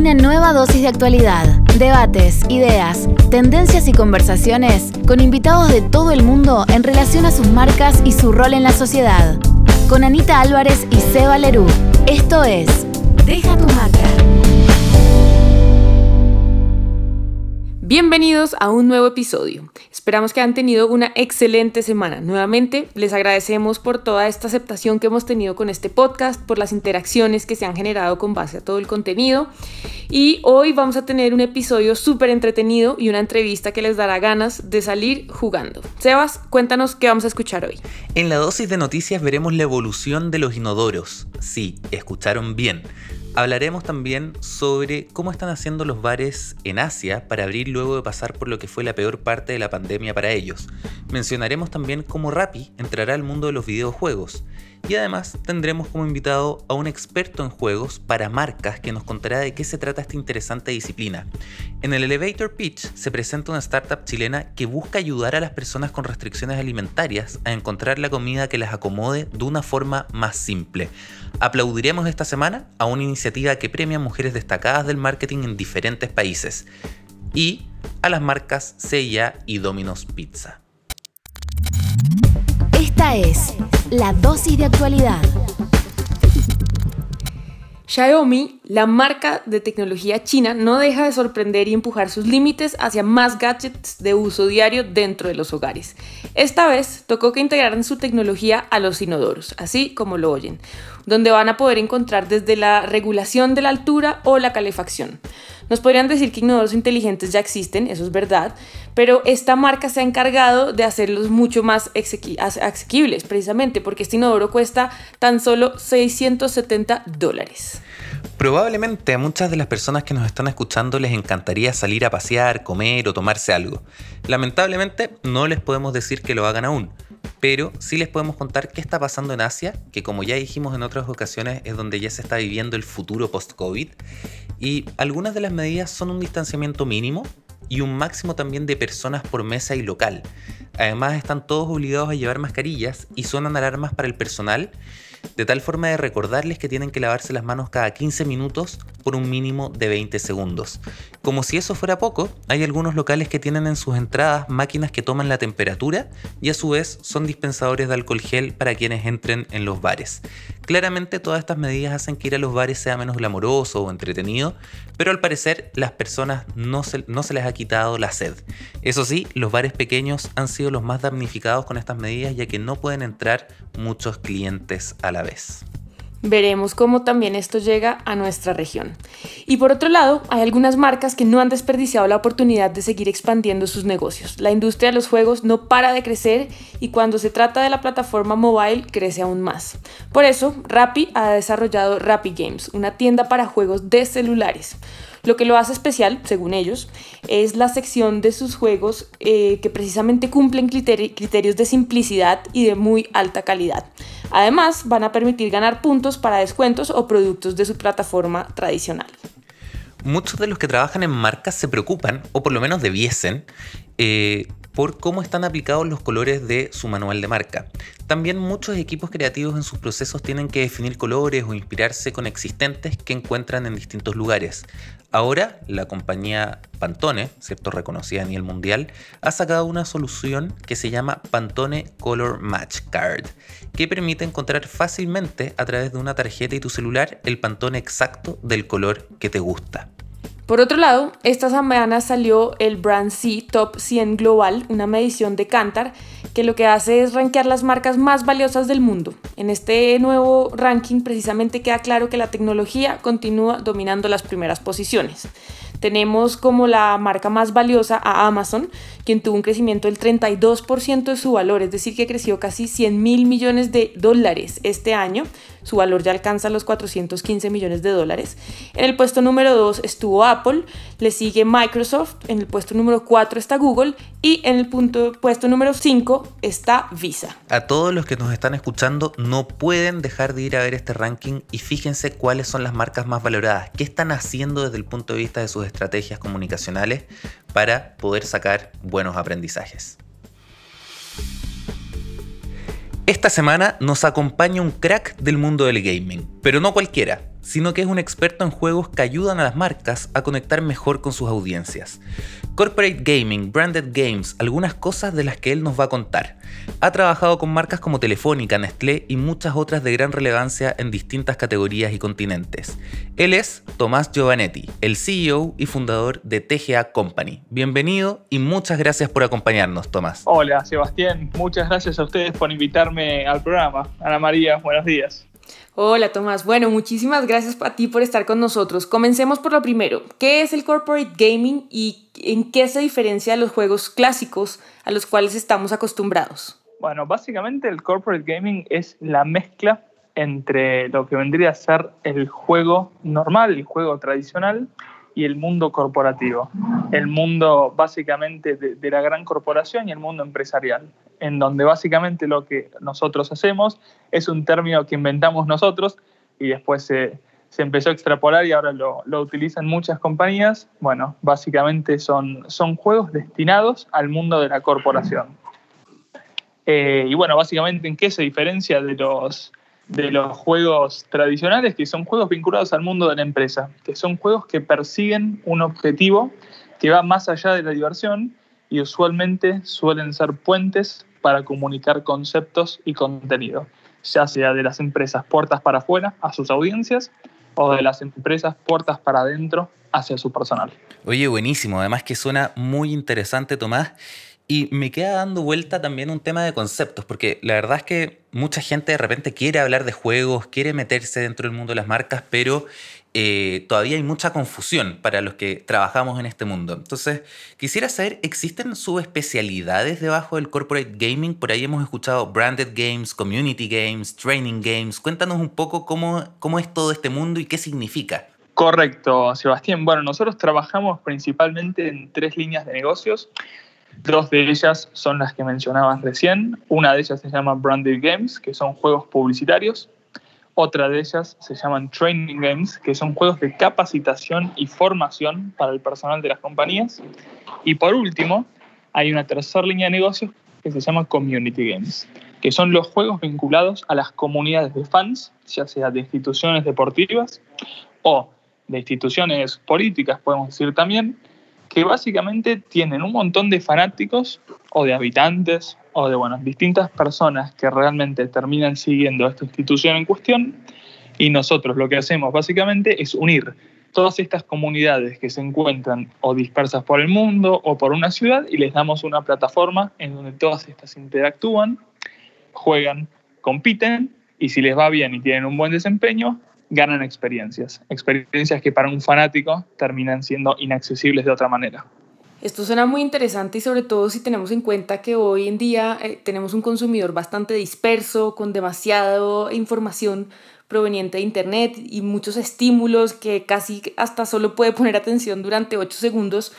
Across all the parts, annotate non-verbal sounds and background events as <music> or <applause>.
Una nueva dosis de actualidad, debates, ideas, tendencias y conversaciones con invitados de todo el mundo en relación a sus marcas y su rol en la sociedad. Con Anita Álvarez y Seba Lerú. Esto es Deja tu marca. Bienvenidos a un nuevo episodio. Esperamos que hayan tenido una excelente semana. Nuevamente, les agradecemos por toda esta aceptación que hemos tenido con este podcast, por las interacciones que se han generado con base a todo el contenido. Y hoy vamos a tener un episodio súper entretenido y una entrevista que les dará ganas de salir jugando. Sebas, cuéntanos qué vamos a escuchar hoy. En la dosis de noticias veremos la evolución de los inodoros. Sí, escucharon bien. Hablaremos también sobre cómo están haciendo los bares en Asia para abrir luego de pasar por lo que fue la peor parte de la pandemia para ellos. Mencionaremos también cómo Rappi entrará al mundo de los videojuegos. Y además tendremos como invitado a un experto en juegos para marcas que nos contará de qué se trata esta interesante disciplina. En el Elevator Pitch se presenta una startup chilena que busca ayudar a las personas con restricciones alimentarias a encontrar la comida que les acomode de una forma más simple. Aplaudiremos esta semana a una iniciativa que premia mujeres destacadas del marketing en diferentes países y a las marcas CIA y Domino's Pizza. Esta es la dosis de actualidad. Xiaomi, la marca de tecnología china, no deja de sorprender y empujar sus límites hacia más gadgets de uso diario dentro de los hogares. Esta vez tocó que integraran su tecnología a los inodoros, así como lo oyen, donde van a poder encontrar desde la regulación de la altura o la calefacción. Nos podrían decir que inodoros inteligentes ya existen, eso es verdad, pero esta marca se ha encargado de hacerlos mucho más asequibles, precisamente porque este inodoro cuesta tan solo 670 dólares. Probablemente a muchas de las personas que nos están escuchando les encantaría salir a pasear, comer o tomarse algo. Lamentablemente no les podemos decir que lo hagan aún, pero sí les podemos contar qué está pasando en Asia, que como ya dijimos en otras ocasiones es donde ya se está viviendo el futuro post-COVID, y algunas de las medidas son un distanciamiento mínimo y un máximo también de personas por mesa y local. Además están todos obligados a llevar mascarillas y suenan alarmas para el personal de tal forma de recordarles que tienen que lavarse las manos cada 15 minutos por un mínimo de 20 segundos. Como si eso fuera poco, hay algunos locales que tienen en sus entradas máquinas que toman la temperatura y a su vez son dispensadores de alcohol gel para quienes entren en los bares. Claramente todas estas medidas hacen que ir a los bares sea menos glamoroso o entretenido, pero al parecer las personas no se, les ha quitado la sed. Eso sí, los bares pequeños han sido los más damnificados con estas medidas ya que no pueden entrar muchos clientes a la vez. Veremos cómo también esto llega a nuestra región. Y por otro lado, hay algunas marcas que no han desperdiciado la oportunidad de seguir expandiendo sus negocios. La industria de los juegos no para de crecer y cuando se trata de la plataforma mobile crece aún más. Por eso, Rappi ha desarrollado Rappi Games, una tienda para juegos de celulares. Lo que lo hace especial, según ellos, es la sección de sus juegos eh, que precisamente cumplen criterios de simplicidad y de muy alta calidad. Además, van a permitir ganar puntos para descuentos o productos de su plataforma tradicional. Muchos de los que trabajan en marcas se preocupan, o por lo menos debiesen, eh, por cómo están aplicados los colores de su manual de marca. También muchos equipos creativos en sus procesos tienen que definir colores o inspirarse con existentes que encuentran en distintos lugares. Ahora, la compañía Pantone, cierto reconocida a nivel mundial, ha sacado una solución que se llama Pantone Color Match Card, que permite encontrar fácilmente a través de una tarjeta y tu celular el Pantone exacto del color que te gusta. Por otro lado, esta semana salió el Brand C Top 100 Global, una medición de Kantar que lo que hace es rankear las marcas más valiosas del mundo. En este nuevo ranking precisamente queda claro que la tecnología continúa dominando las primeras posiciones. Tenemos como la marca más valiosa a Amazon, quien tuvo un crecimiento del 32% de su valor, es decir, que creció casi 100 mil millones de dólares este año. Su valor ya alcanza los 415 millones de dólares. En el puesto número 2 estuvo Apple, le sigue Microsoft, en el puesto número 4 está Google y en el punto, puesto número 5 está Visa. A todos los que nos están escuchando, no pueden dejar de ir a ver este ranking y fíjense cuáles son las marcas más valoradas, qué están haciendo desde el punto de vista de sus estrategias comunicacionales para poder sacar buenos aprendizajes. Esta semana nos acompaña un crack del mundo del gaming, pero no cualquiera, sino que es un experto en juegos que ayudan a las marcas a conectar mejor con sus audiencias. Corporate Gaming, Branded Games, algunas cosas de las que él nos va a contar. Ha trabajado con marcas como Telefónica, Nestlé y muchas otras de gran relevancia en distintas categorías y continentes. Él es Tomás Giovanetti, el CEO y fundador de TGA Company. Bienvenido y muchas gracias por acompañarnos, Tomás. Hola, Sebastián. Muchas gracias a ustedes por invitarme al programa. Ana María, buenos días. Hola Tomás, bueno, muchísimas gracias a ti por estar con nosotros. Comencemos por lo primero. ¿Qué es el corporate gaming y en qué se diferencia de los juegos clásicos a los cuales estamos acostumbrados? Bueno, básicamente el corporate gaming es la mezcla entre lo que vendría a ser el juego normal, el juego tradicional, y el mundo corporativo, el mundo básicamente de, la gran corporación y el mundo empresarial, en donde básicamente lo que nosotros hacemos es un término que inventamos nosotros y después se, empezó a extrapolar y ahora lo, utilizan muchas compañías. Bueno, básicamente son, son juegos destinados al mundo de la corporación. Eh, y bueno, básicamente en qué se diferencia de los de los juegos tradicionales, que son juegos vinculados al mundo de la empresa, que son juegos que persiguen un objetivo que va más allá de la diversión y usualmente suelen ser puentes para comunicar conceptos y contenido, ya sea de las empresas puertas para afuera a sus audiencias o de las empresas puertas para adentro hacia su personal. Oye, buenísimo, además que suena muy interesante, Tomás. Y me queda dando vuelta también un tema de conceptos, porque la verdad es que mucha gente de repente quiere hablar de juegos, quiere meterse dentro del mundo de las marcas, pero eh, todavía hay mucha confusión para los que trabajamos en este mundo. Entonces, quisiera saber, ¿existen subespecialidades debajo del corporate gaming? Por ahí hemos escuchado branded games, community games, training games. Cuéntanos un poco cómo, cómo es todo este mundo y qué significa. Correcto, Sebastián. Bueno, nosotros trabajamos principalmente en tres líneas de negocios. Dos de ellas son las que mencionabas recién. Una de ellas se llama Branded Games, que son juegos publicitarios. Otra de ellas se llaman Training Games, que son juegos de capacitación y formación para el personal de las compañías. Y por último, hay una tercera línea de negocios que se llama Community Games, que son los juegos vinculados a las comunidades de fans, ya sea de instituciones deportivas o de instituciones políticas, podemos decir también, que básicamente tienen un montón de fanáticos o de habitantes o de bueno, distintas personas que realmente terminan siguiendo esta institución en cuestión y nosotros lo que hacemos básicamente es unir todas estas comunidades que se encuentran o dispersas por el mundo o por una ciudad y les damos una plataforma en donde todas estas interactúan, juegan, compiten y si les va bien y tienen un buen desempeño, ganan experiencias, experiencias que para un fanático terminan siendo inaccesibles de otra manera. Esto suena muy interesante y sobre todo si tenemos en cuenta que hoy en día eh, tenemos un consumidor bastante disperso, con demasiada información proveniente de Internet y muchos estímulos que casi hasta solo puede poner atención durante 8 segundos.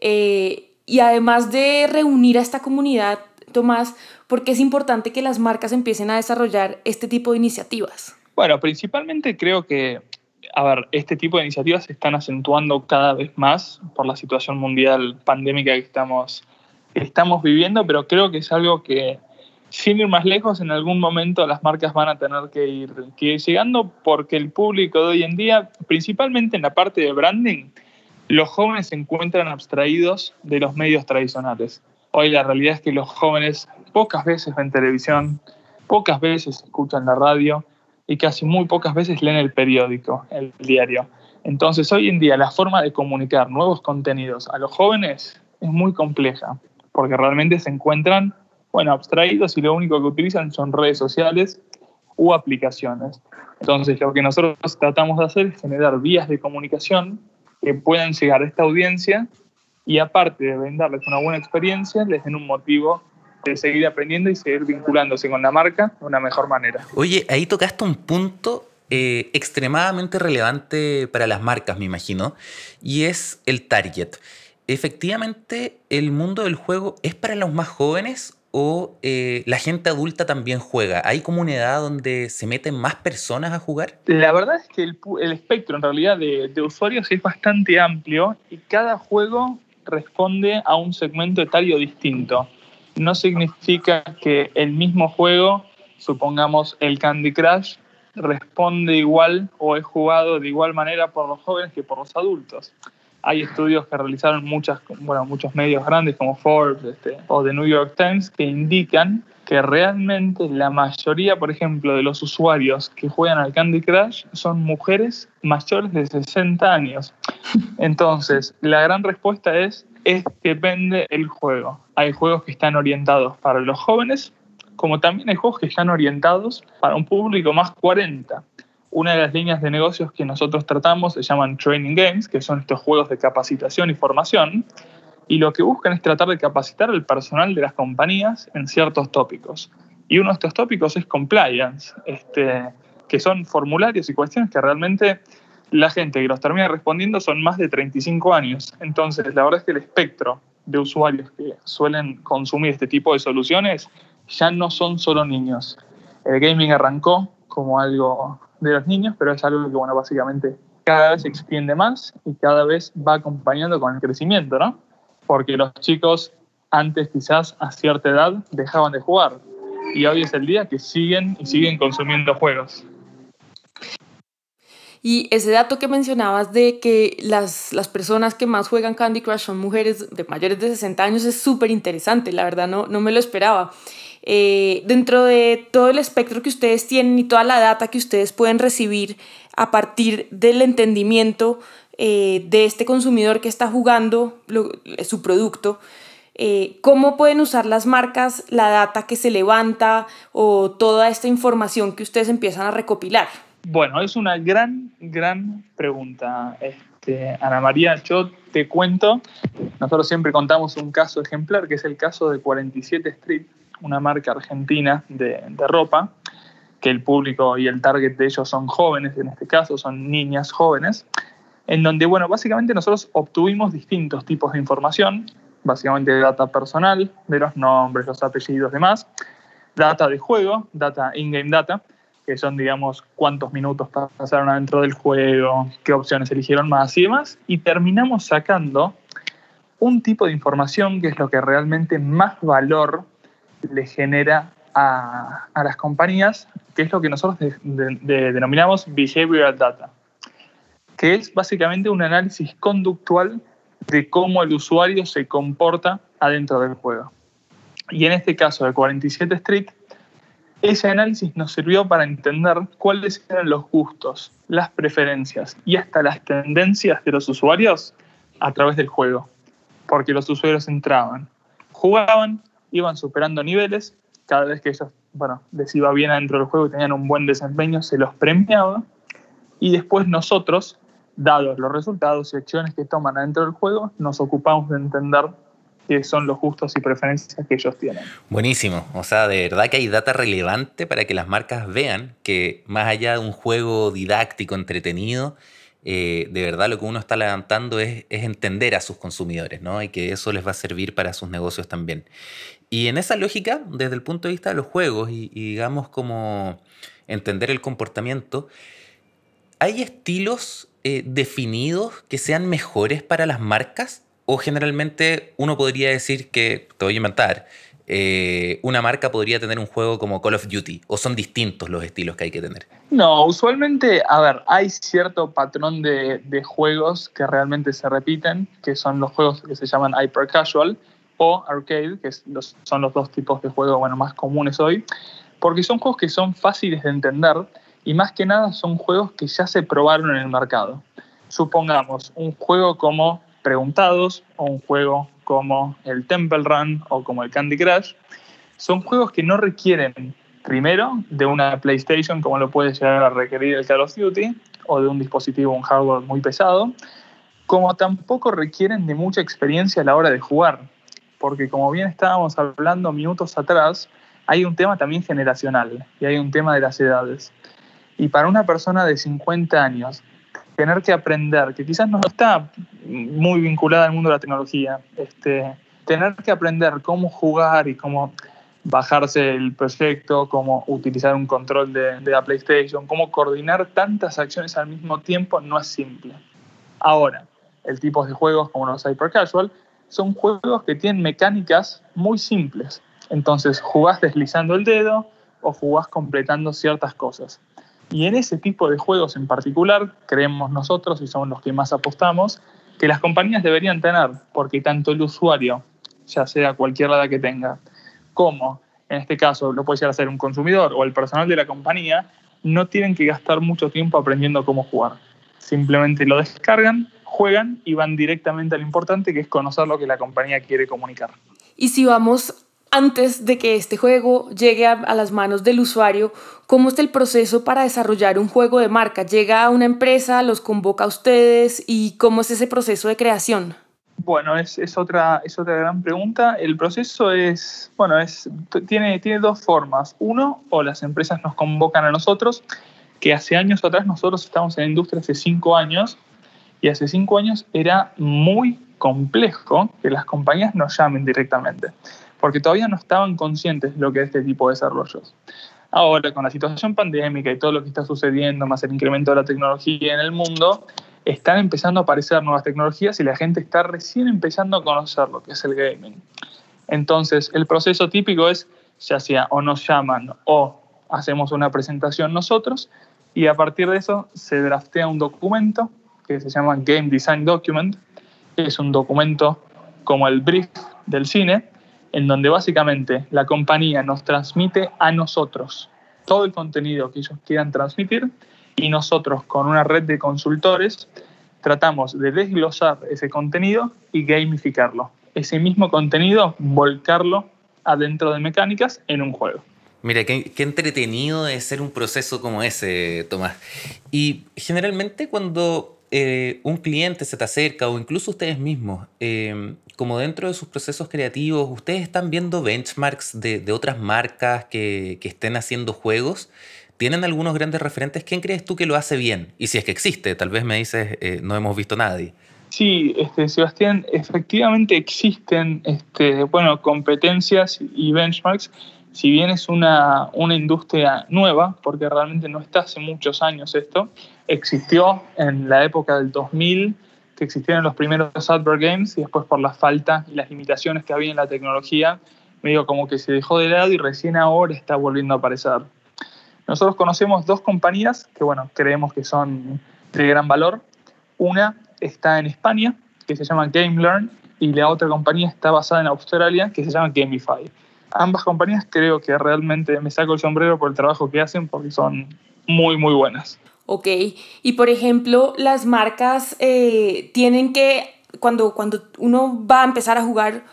Eh, y además de reunir a esta comunidad, Tomás, ¿por qué es importante que las marcas empiecen a desarrollar este tipo de iniciativas? Bueno, principalmente creo que, a ver, este tipo de iniciativas se están acentuando cada vez más por la situación mundial pandémica que estamos, estamos viviendo, pero creo que es algo que, sin ir más lejos, en algún momento las marcas van a tener que ir, que ir llegando porque el público de hoy en día, principalmente en la parte de branding, los jóvenes se encuentran abstraídos de los medios tradicionales. Hoy la realidad es que los jóvenes pocas veces ven televisión, pocas veces escuchan la radio, y casi muy pocas veces leen el periódico, el diario. Entonces, hoy en día la forma de comunicar nuevos contenidos a los jóvenes es muy compleja, porque realmente se encuentran, bueno, abstraídos y lo único que utilizan son redes sociales u aplicaciones. Entonces, lo que nosotros tratamos de hacer es generar vías de comunicación que puedan llegar a esta audiencia y aparte de brindarles una buena experiencia, les den un motivo de seguir aprendiendo y seguir vinculándose con la marca de una mejor manera. Oye, ahí tocaste un punto eh, extremadamente relevante para las marcas, me imagino, y es el target. Efectivamente, el mundo del juego es para los más jóvenes o eh, la gente adulta también juega? ¿Hay comunidad donde se meten más personas a jugar? La verdad es que el, espectro en realidad de, de, usuarios es bastante amplio y cada juego responde a un segmento etario distinto no significa que el mismo juego, supongamos el Candy Crush, responde igual o es jugado de igual manera por los jóvenes que por los adultos. Hay estudios que realizaron muchas, bueno, muchos medios grandes como Forbes este, o The New York Times que indican que realmente la mayoría, por ejemplo, de los usuarios que juegan al Candy Crush son mujeres mayores de 60 años. Entonces, la gran respuesta es, es depende el juego. Hay juegos que están orientados para los jóvenes como también hay juegos que están orientados para un público más 40. Una de las líneas de negocios que nosotros tratamos se llaman Training Games, que son estos juegos de capacitación y formación, y lo que buscan es tratar de capacitar al personal de las compañías en ciertos tópicos. Y uno de estos tópicos es compliance, este, que son formularios y cuestiones que realmente la gente que los termina respondiendo son más de 35 años. Entonces, la verdad es que el espectro de usuarios que suelen consumir este tipo de soluciones ya no son solo niños. El gaming arrancó como algo de los niños, pero es algo que, bueno, básicamente cada vez se extiende más y cada vez va acompañando con el crecimiento, ¿no? Porque los chicos antes quizás a cierta edad dejaban de jugar y hoy es el día que siguen y siguen consumiendo juegos. Y ese dato que mencionabas de que las, las personas que más juegan Candy Crush son mujeres de mayores de 60 años es súper interesante, la verdad no, no me lo esperaba. Eh, dentro de todo el espectro que ustedes tienen y toda la data que ustedes pueden recibir a partir del entendimiento eh, de este consumidor que está jugando su producto, eh, cómo pueden usar las marcas la data que se levanta o toda esta información que ustedes empiezan a recopilar. Bueno, es una gran, gran pregunta, este, Ana María. Yo te cuento, nosotros siempre contamos un caso ejemplar, que es el caso de 47 Street, una marca argentina de, ropa, que el público y el target de ellos son jóvenes, en este caso son niñas jóvenes, en donde, bueno, básicamente nosotros obtuvimos distintos tipos de información, básicamente data personal, de los nombres, los apellidos, demás, data de juego, data in-game data, que son, digamos, cuántos minutos pasaron adentro del juego, qué opciones eligieron más y demás, y terminamos sacando un tipo de información que es lo que realmente más valor le genera a, las compañías, que es lo que nosotros denominamos behavioral data, que es básicamente un análisis conductual de cómo el usuario se comporta adentro del juego. Y en este caso de 47 Street, ese análisis nos sirvió para entender cuáles eran los gustos, las preferencias y hasta las tendencias de los usuarios a través del juego. Porque los usuarios entraban, jugaban iban superando niveles, cada vez que ellos, bueno, les iba bien adentro del juego y tenían un buen desempeño, se los premiaba, y después nosotros, dados los resultados y acciones que toman adentro del juego, nos ocupamos de entender qué son los gustos y preferencias que ellos tienen. Buenísimo, o sea, de verdad que hay data relevante para que las marcas vean que más allá de un juego didáctico, entretenido, eh, de verdad lo que uno está levantando es, es, entender a sus consumidores, ¿no? Y que eso les va a servir para sus negocios también. Y en esa lógica, desde el punto de vista de los juegos y, digamos como entender el comportamiento, ¿hay estilos eh, definidos que sean mejores para las marcas? O generalmente uno podría decir que, te voy a inventar, eh, una marca podría tener un juego como Call of Duty? ¿O son distintos los estilos que hay que tener? No, usualmente, a ver, hay cierto patrón de, de juegos que realmente se repiten, que son los juegos que se llaman hyper casual, o arcade, que son los dos tipos de juegos bueno, más comunes hoy, porque son juegos que son fáciles de entender y más que nada son juegos que ya se probaron en el mercado. Supongamos un juego como Preguntados o un juego como el Temple Run o como el Candy Crush, son juegos que no requieren, primero, de una PlayStation como lo puede llegar a requerir el Call of Duty o de un dispositivo, un hardware muy pesado, como tampoco requieren de mucha experiencia a la hora de jugar porque como bien estábamos hablando minutos atrás, hay un tema también generacional y hay un tema de las edades. Y para una persona de 50 años, tener que aprender, que quizás no está muy vinculada al mundo de la tecnología, este, tener que aprender cómo jugar y cómo bajarse el proyecto, cómo utilizar un control de, de la PlayStation, cómo coordinar tantas acciones al mismo tiempo, no es simple. Ahora, el tipo de juegos como los Hyper Casual son juegos que tienen mecánicas muy simples. Entonces jugás deslizando el dedo o jugás completando ciertas cosas. Y en ese tipo de juegos en particular, creemos nosotros, y somos los que más apostamos, que las compañías deberían tener, porque tanto el usuario, ya sea cualquier edad que tenga, como en este caso lo puede llegar a ser un consumidor o el personal de la compañía, no tienen que gastar mucho tiempo aprendiendo cómo jugar. Simplemente lo descargan, juegan y van directamente a lo importante, que es conocer lo que la compañía quiere comunicar. Y si vamos antes de que este juego llegue a, las manos del usuario, ¿cómo está el proceso para desarrollar un juego de marca? ¿Llega a una empresa, los convoca a ustedes y cómo es ese proceso de creación? Bueno, es, otra, es otra gran pregunta. El proceso es, bueno, es, tiene, tiene dos formas. Uno, o las empresas nos convocan a nosotros, que hace años atrás nosotros estamos en la industria hace cinco años, y hace cinco años era muy complejo que las compañías nos llamen directamente porque todavía no estaban conscientes de lo que es este tipo de desarrollos. Ahora, con la situación pandémica y todo lo que está sucediendo, más el incremento de la tecnología en el mundo, están empezando a aparecer nuevas tecnologías y la gente está recién empezando a conocer lo que es el gaming. Entonces, el proceso típico es, ya sea o nos llaman o hacemos una presentación nosotros y a partir de eso se draftea un documento que se llama Game Design Document, que es un documento como el brief del cine, en donde básicamente la compañía nos transmite a nosotros todo el contenido que ellos quieran transmitir y nosotros con una red de consultores tratamos de desglosar ese contenido y gamificarlo. Ese mismo contenido, volcarlo adentro de mecánicas en un juego. Mira, qué, qué, entretenido es ser un proceso como ese, Tomás. Y generalmente cuando eh, un cliente se te acerca o incluso ustedes mismos, eh, como dentro de sus procesos creativos, ustedes están viendo benchmarks de, otras marcas que, estén haciendo juegos. ¿Tienen algunos grandes referentes? ¿Quién crees tú que lo hace bien? Y si es que existe, tal vez me dices, eh, no hemos visto nadie. Sí, este, Sebastián, efectivamente existen este, bueno, competencias y benchmarks si bien es una, una, industria nueva, porque realmente no está hace muchos años esto, existió en la época del 2000, que existieron los primeros Advert Games, y después por la falta y las limitaciones que había en la tecnología, medio como que se dejó de lado y recién ahora está volviendo a aparecer. Nosotros conocemos dos compañías que, bueno, creemos que son de gran valor. Una está en España, que se llama GameLearn, y la otra compañía está basada en Australia, que se llama Gamify. Ambas compañías creo que realmente me saco el sombrero por el trabajo que hacen porque son muy, muy buenas. Ok, y por ejemplo, las marcas eh, tienen que, cuando, cuando uno va a empezar a jugar,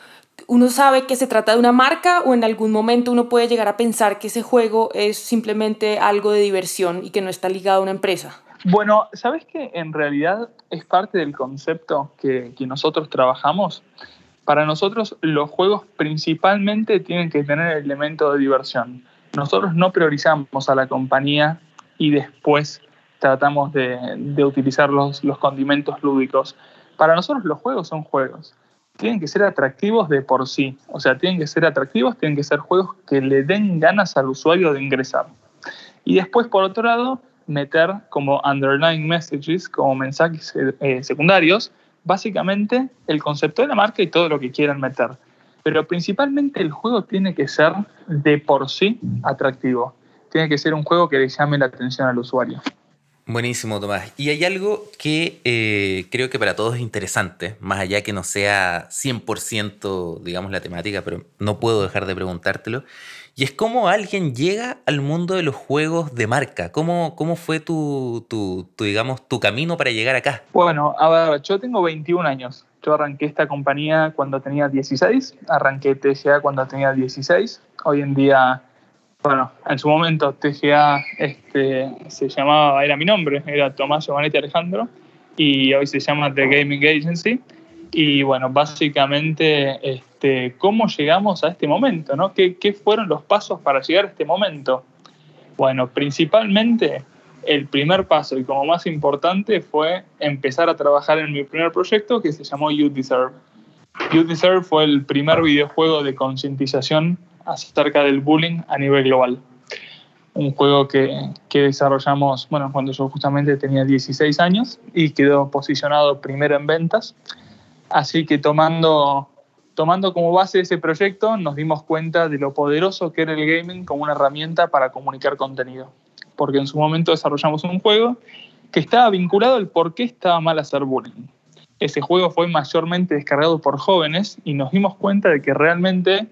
uno sabe que se trata de una marca o en algún momento uno puede llegar a pensar que ese juego es simplemente algo de diversión y que no está ligado a una empresa. Bueno, ¿sabes que en realidad es parte del concepto que, que nosotros trabajamos? Para nosotros los juegos principalmente tienen que tener el elemento de diversión. Nosotros no priorizamos a la compañía y después tratamos de, utilizar los, los condimentos lúdicos. Para nosotros los juegos son juegos. Tienen que ser atractivos de por sí. O sea, tienen que ser atractivos, tienen que ser juegos que le den ganas al usuario de ingresar. Y después, por otro lado, meter como underlying messages, como mensajes eh, secundarios, básicamente el concepto de la marca y todo lo que quieran meter. Pero principalmente el juego tiene que ser de por sí atractivo. Tiene que ser un juego que le llame la atención al usuario. Buenísimo, Tomás. Y hay algo que eh, creo que para todos es interesante, más allá que no sea 100%, digamos, la temática, pero no puedo dejar de preguntártelo. Y es cómo alguien llega al mundo de los juegos de marca. ¿Cómo, cómo fue tu, tu, digamos, tu camino para llegar acá? Bueno, a ver, yo tengo 21 años. Yo arranqué esta compañía cuando tenía 16, arranqué TGA cuando tenía 16. Hoy en día bueno, en su momento TGA este, se llamaba, era mi nombre, era Tomás Giovanetti Alejandro, y hoy se llama The Gaming Agency. Y bueno, básicamente, este, ¿cómo llegamos a este momento? ¿no? ¿Qué, ¿Qué fueron los pasos para llegar a este momento? Bueno, principalmente el primer paso y como más importante fue empezar a trabajar en mi primer proyecto que se llamó You Deserve. You Deserve fue el primer videojuego de concientización acerca del bullying a nivel global. Un juego que, que, desarrollamos, bueno, cuando yo justamente tenía 16 años y quedó posicionado primero en ventas. Así que tomando, tomando como base ese proyecto nos dimos cuenta de lo poderoso que era el gaming como una herramienta para comunicar contenido. porque en su momento desarrollamos un juego que estaba vinculado al por qué estaba mal hacer bullying. Ese juego fue mayormente descargado por jóvenes y nos dimos cuenta de que realmente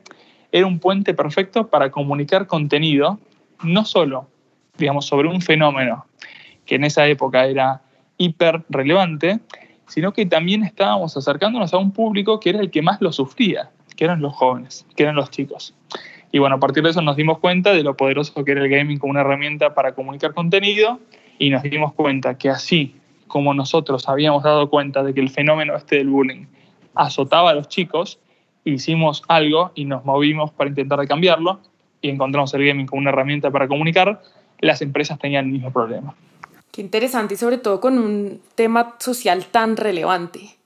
era un puente perfecto para comunicar contenido, no solo, digamos, sobre un fenómeno que en esa época era hiper relevante, sino que también estábamos acercándonos a un público que era el que más lo sufría, que eran los jóvenes, que eran los chicos. Y bueno, a partir de eso nos dimos cuenta de lo poderoso que era el gaming como una herramienta para comunicar contenido y nos dimos cuenta que así como nosotros habíamos dado cuenta de que el fenómeno este del bullying azotaba a los chicos, hicimos algo y nos movimos para intentar cambiarlo y encontramos el gaming como una herramienta para comunicar, las empresas tenían el mismo problema. Qué interesante y sobre todo con un tema social tan relevante.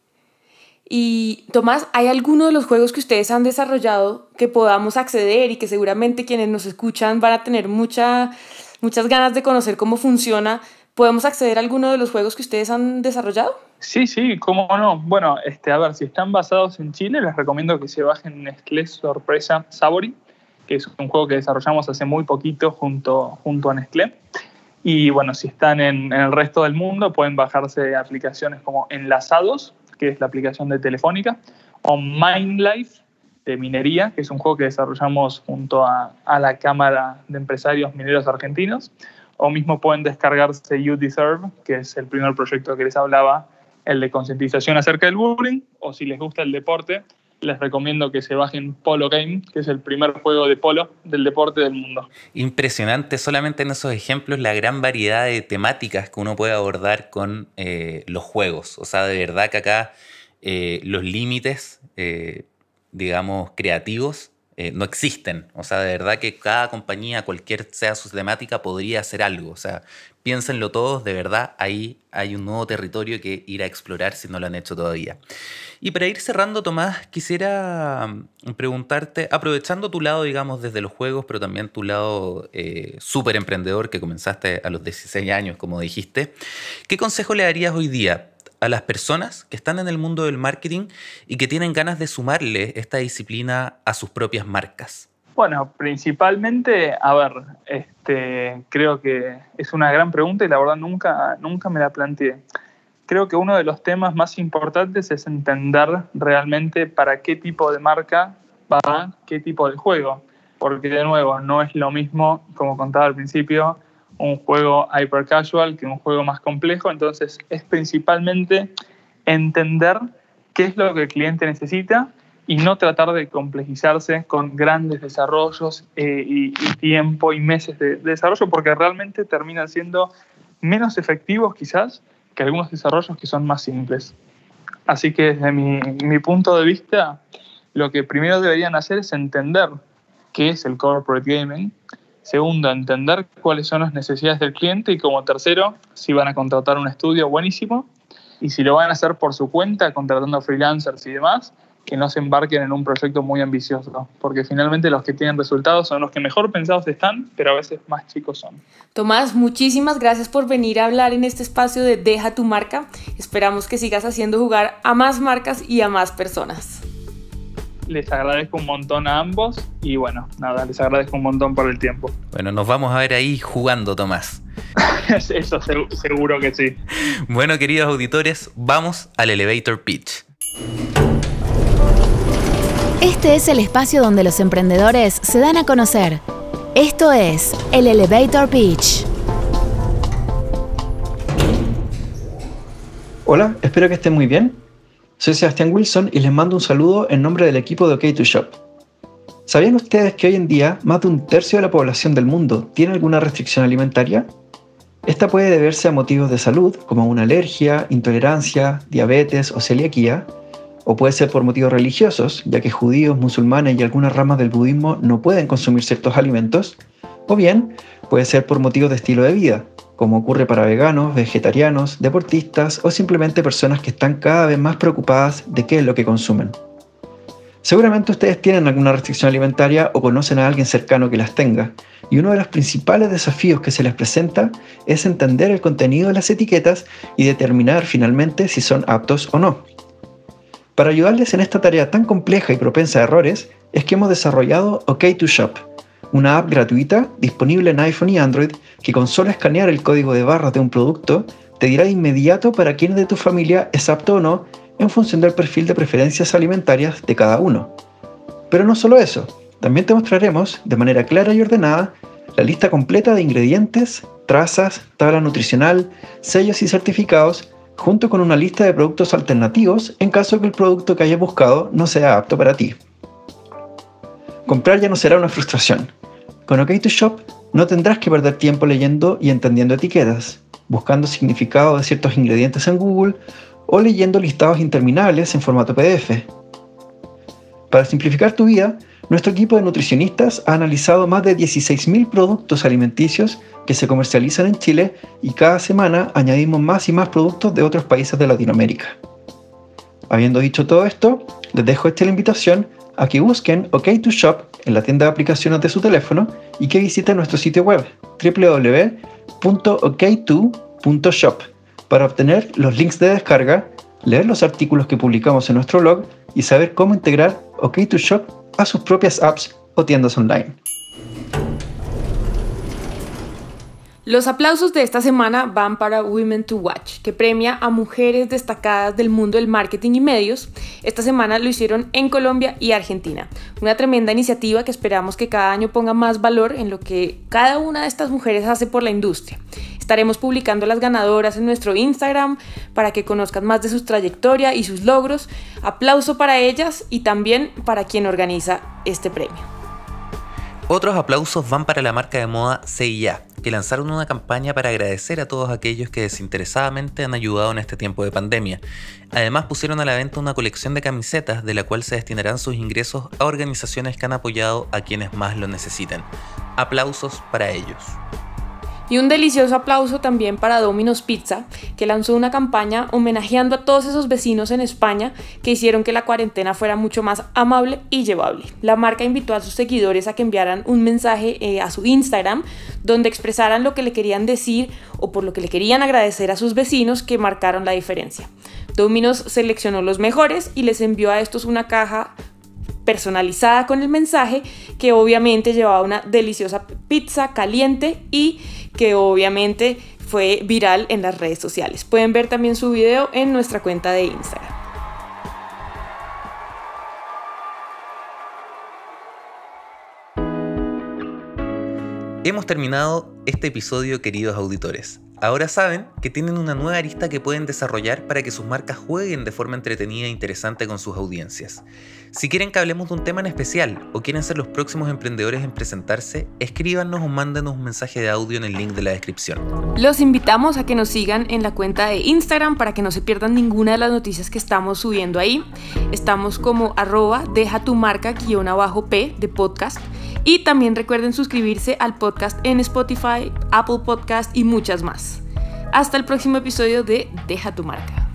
Y Tomás, ¿hay alguno de los juegos que ustedes han desarrollado que podamos acceder y que seguramente quienes nos escuchan van a tener mucha, muchas ganas de conocer cómo funciona? ¿Podemos acceder a alguno de los juegos que ustedes han desarrollado? Sí, sí, cómo no. Bueno, este, a ver, si están basados en Chile, les recomiendo que se bajen Nestlé Sorpresa Sabori, que es un juego que desarrollamos hace muy poquito junto, junto a Nestlé. Y bueno, si están en, el resto del mundo, pueden bajarse aplicaciones como Enlazados, que es la aplicación de Telefónica, o MindLife de minería, que es un juego que desarrollamos junto a, a la Cámara de Empresarios Mineros Argentinos, o mismo pueden descargarse You Deserve, que es el primer proyecto que les hablaba, el de concientización acerca del bullying, o si les gusta el deporte, les recomiendo que se bajen Polo Game, que es el primer juego de polo del deporte del mundo. Impresionante solamente en esos ejemplos la gran variedad de temáticas que uno puede abordar con eh, los juegos. O sea, de verdad que acá eh, los límites, eh, digamos, creativos eh, no existen. O sea, de verdad que cada compañía, cualquier sea su temática, podría hacer algo. O sea, piénsenlo todos, de verdad, ahí hay un nuevo territorio que ir a explorar si no lo han hecho todavía. Y para ir cerrando, Tomás, quisiera mm, preguntarte, aprovechando tu lado, digamos, desde los juegos, pero también tu lado eh, súper emprendedor que comenzaste a los 16 años, como dijiste, ¿qué consejo le darías hoy día a las personas que están en el mundo del marketing y que tienen ganas de sumarle esta disciplina a sus propias marcas? Bueno, principalmente, a ver, este, creo que es una gran pregunta y la verdad nunca, nunca me la planteé. Creo que uno de los temas más importantes es entender realmente para qué tipo de marca va qué tipo de juego. Porque de nuevo, no es lo mismo, como contaba al principio, un juego hyper casual que un juego más complejo. Entonces es principalmente entender qué es lo que el cliente necesita y no tratar de complejizarse con grandes desarrollos eh, y, tiempo y meses de, desarrollo, porque realmente terminan siendo menos efectivos quizás que algunos desarrollos que son más simples. Así que desde mi, mi punto de vista, lo que primero deberían hacer es entender qué es el corporate gaming, Segundo, entender cuáles son las necesidades del cliente. Y como tercero, si van a contratar un estudio, buenísimo. Y si lo van a hacer por su cuenta, contratando freelancers y demás, que no se embarquen en un proyecto muy ambicioso, porque finalmente los que tienen resultados son los que mejor pensados están, pero a veces más chicos son. Tomás, muchísimas gracias por venir a hablar en este espacio de Deja tu marca. Esperamos que sigas haciendo jugar a más marcas y a más personas les agradezco un montón a ambos y bueno, nada, les agradezco un montón por el tiempo. <laughs> Bueno, nos vamos a ver ahí jugando, Tomás. Eso seguro que sí. Bueno, queridos auditores, vamos al Elevator Pitch. Este es el espacio donde los emprendedores se dan a conocer. Esto es el Elevator Pitch. Hola, espero que estén muy bien. Soy Sebastián Wilson y les mando un saludo en nombre del equipo de OK2Shop. ¿Sabían ustedes que hoy en día más de un tercio de la población del mundo tiene alguna restricción alimentaria? Esta puede deberse a motivos de salud, como una alergia, intolerancia, diabetes o celiaquía, o puede ser por motivos religiosos, ya que judíos, musulmanes y algunas ramas del budismo no pueden consumir ciertos alimentos, o bien puede ser por motivos de estilo de vida, como ocurre para veganos, vegetarianos, deportistas o simplemente personas que están cada vez más preocupadas de qué es lo que consumen. Seguramente ustedes tienen alguna restricción alimentaria o conocen a alguien cercano que las tenga, y uno de los principales desafíos que se les presenta es entender el contenido de las etiquetas y determinar finalmente si son aptos o no. Para ayudarles en esta tarea tan compleja y propensa a errores, es que hemos desarrollado OK2Shop, una app gratuita disponible en iPhone y Android que con solo escanear el código de barras de un producto te dirá de inmediato para quién de tu familia es apto o no en función del perfil de preferencias alimentarias de cada uno. Pero no solo eso, también te mostraremos de manera clara y ordenada la lista completa de ingredientes, trazas, tabla nutricional, sellos y certificados, junto con una lista de productos alternativos en caso que el producto que hayas buscado no sea apto para ti. Comprar ya no será una frustración. Con OK2Shop no tendrás que perder tiempo leyendo y entendiendo etiquetas, buscando significado de ciertos ingredientes en Google o leyendo listados interminables en formato PDF. Para simplificar tu vida, nuestro equipo de nutricionistas ha analizado más de 16.000 productos alimenticios que se comercializan en Chile y cada semana añadimos más y más productos de otros países de Latinoamérica. Habiendo dicho todo esto, les dejo esta la invitación a que busquen OK2Shop en la tienda de aplicaciones de su teléfono y que visiten nuestro sitio web www.ok2.shop para obtener los links de descarga, leer los artículos que publicamos en nuestro blog y saber cómo integrar OK2Shop a sus propias apps o tiendas online. Los aplausos de esta semana van para Women to Watch, que premia a mujeres destacadas del mundo del marketing y medios. Esta semana lo hicieron en Colombia y Argentina. Una tremenda iniciativa que esperamos que cada año ponga más valor en lo que cada una de estas mujeres hace por la industria. Estaremos publicando las ganadoras en nuestro Instagram para que conozcan más de su trayectoria y sus logros. Aplauso para ellas y también para quien organiza este premio. Otros aplausos van para la marca de moda CIA, que lanzaron una campaña para agradecer a todos aquellos que desinteresadamente han ayudado en este tiempo de pandemia. Además pusieron a la venta una colección de camisetas de la cual se destinarán sus ingresos a organizaciones que han apoyado a quienes más lo necesiten. Aplausos para ellos. Y un delicioso aplauso también para Domino's Pizza, que lanzó una campaña homenajeando a todos esos vecinos en España que hicieron que la cuarentena fuera mucho más amable y llevable. La marca invitó a sus seguidores a que enviaran un mensaje eh, a su Instagram donde expresaran lo que le querían decir o por lo que le querían agradecer a sus vecinos que marcaron la diferencia. Domino's seleccionó los mejores y les envió a estos una caja personalizada con el mensaje que obviamente llevaba una deliciosa pizza caliente y que obviamente fue viral en las redes sociales. Pueden ver también su video en nuestra cuenta de Instagram. Hemos terminado este episodio, queridos auditores. Ahora saben que tienen una nueva arista que pueden desarrollar para que sus marcas jueguen de forma entretenida e interesante con sus audiencias. Si quieren que hablemos de un tema en especial o quieren ser los próximos emprendedores en presentarse, escríbanos o mándenos un mensaje de audio en el link de la descripción. Los invitamos a que nos sigan en la cuenta de Instagram para que no se pierdan ninguna de las noticias que estamos subiendo ahí. Estamos como arroba deja tu marca guion abajo P de podcast. Y también recuerden suscribirse al podcast en Spotify, Apple Podcast y muchas más. Hasta el próximo episodio de Deja tu marca.